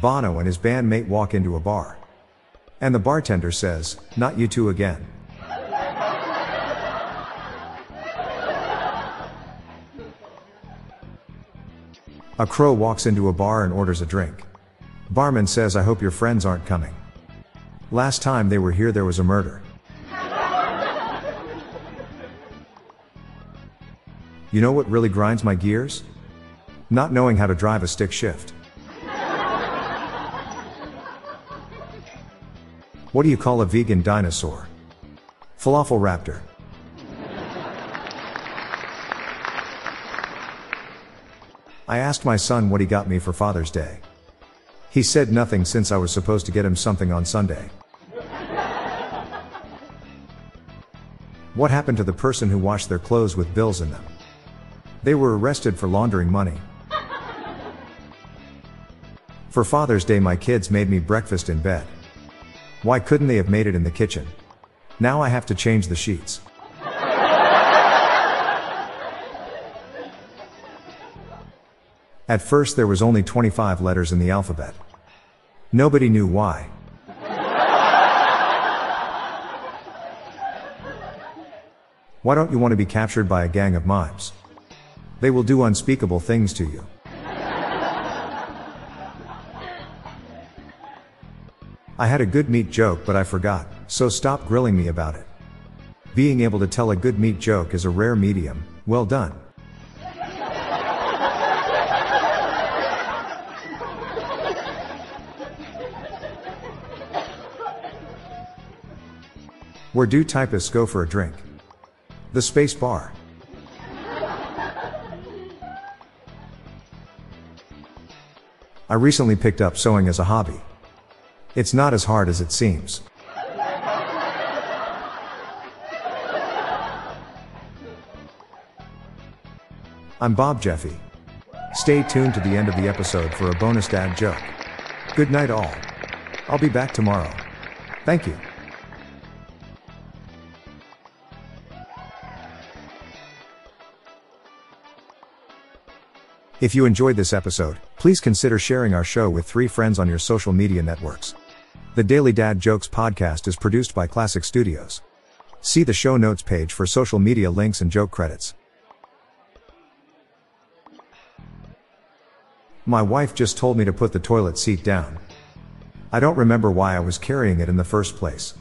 Bono and his bandmate walk into a bar. And the bartender says, Not you two again. A crow walks into a bar and orders a drink. Barman says, I hope your friends aren't coming. Last time they were here, there was a murder. You know what really grinds my gears? Not knowing how to drive a stick shift. What do you call a vegan dinosaur? Falafel raptor. I asked my son what he got me for Father's Day. He said nothing since I was supposed to get him something on Sunday. What happened to the person who washed their clothes with bills in them? They were arrested for laundering money. For Father's Day, my kids made me breakfast in bed. Why couldn't they have made it in the kitchen? Now I have to change the sheets. At first, there was only 25 letters in the alphabet. Nobody knew why. Why don't you want to be captured by a gang of mimes? They will do unspeakable things to you. I had a good meat joke, but I forgot, so stop grilling me about it. Being able to tell a good meat joke is a rare medium, well done. Where do typists go for a drink? The space bar. I recently picked up sewing as a hobby. It's not as hard as it seems. I'm Bob Jeffy. Stay tuned to the end of the episode for a bonus dad joke. Good night, all. I'll be back tomorrow. Thank you. If you enjoyed this episode, please consider sharing our show with three friends on your social media networks. The Daily Dad Jokes podcast is produced by Classic Studios. See the show notes page for social media links and joke credits. My wife just told me to put the toilet seat down. I don't remember why I was carrying it in the first place.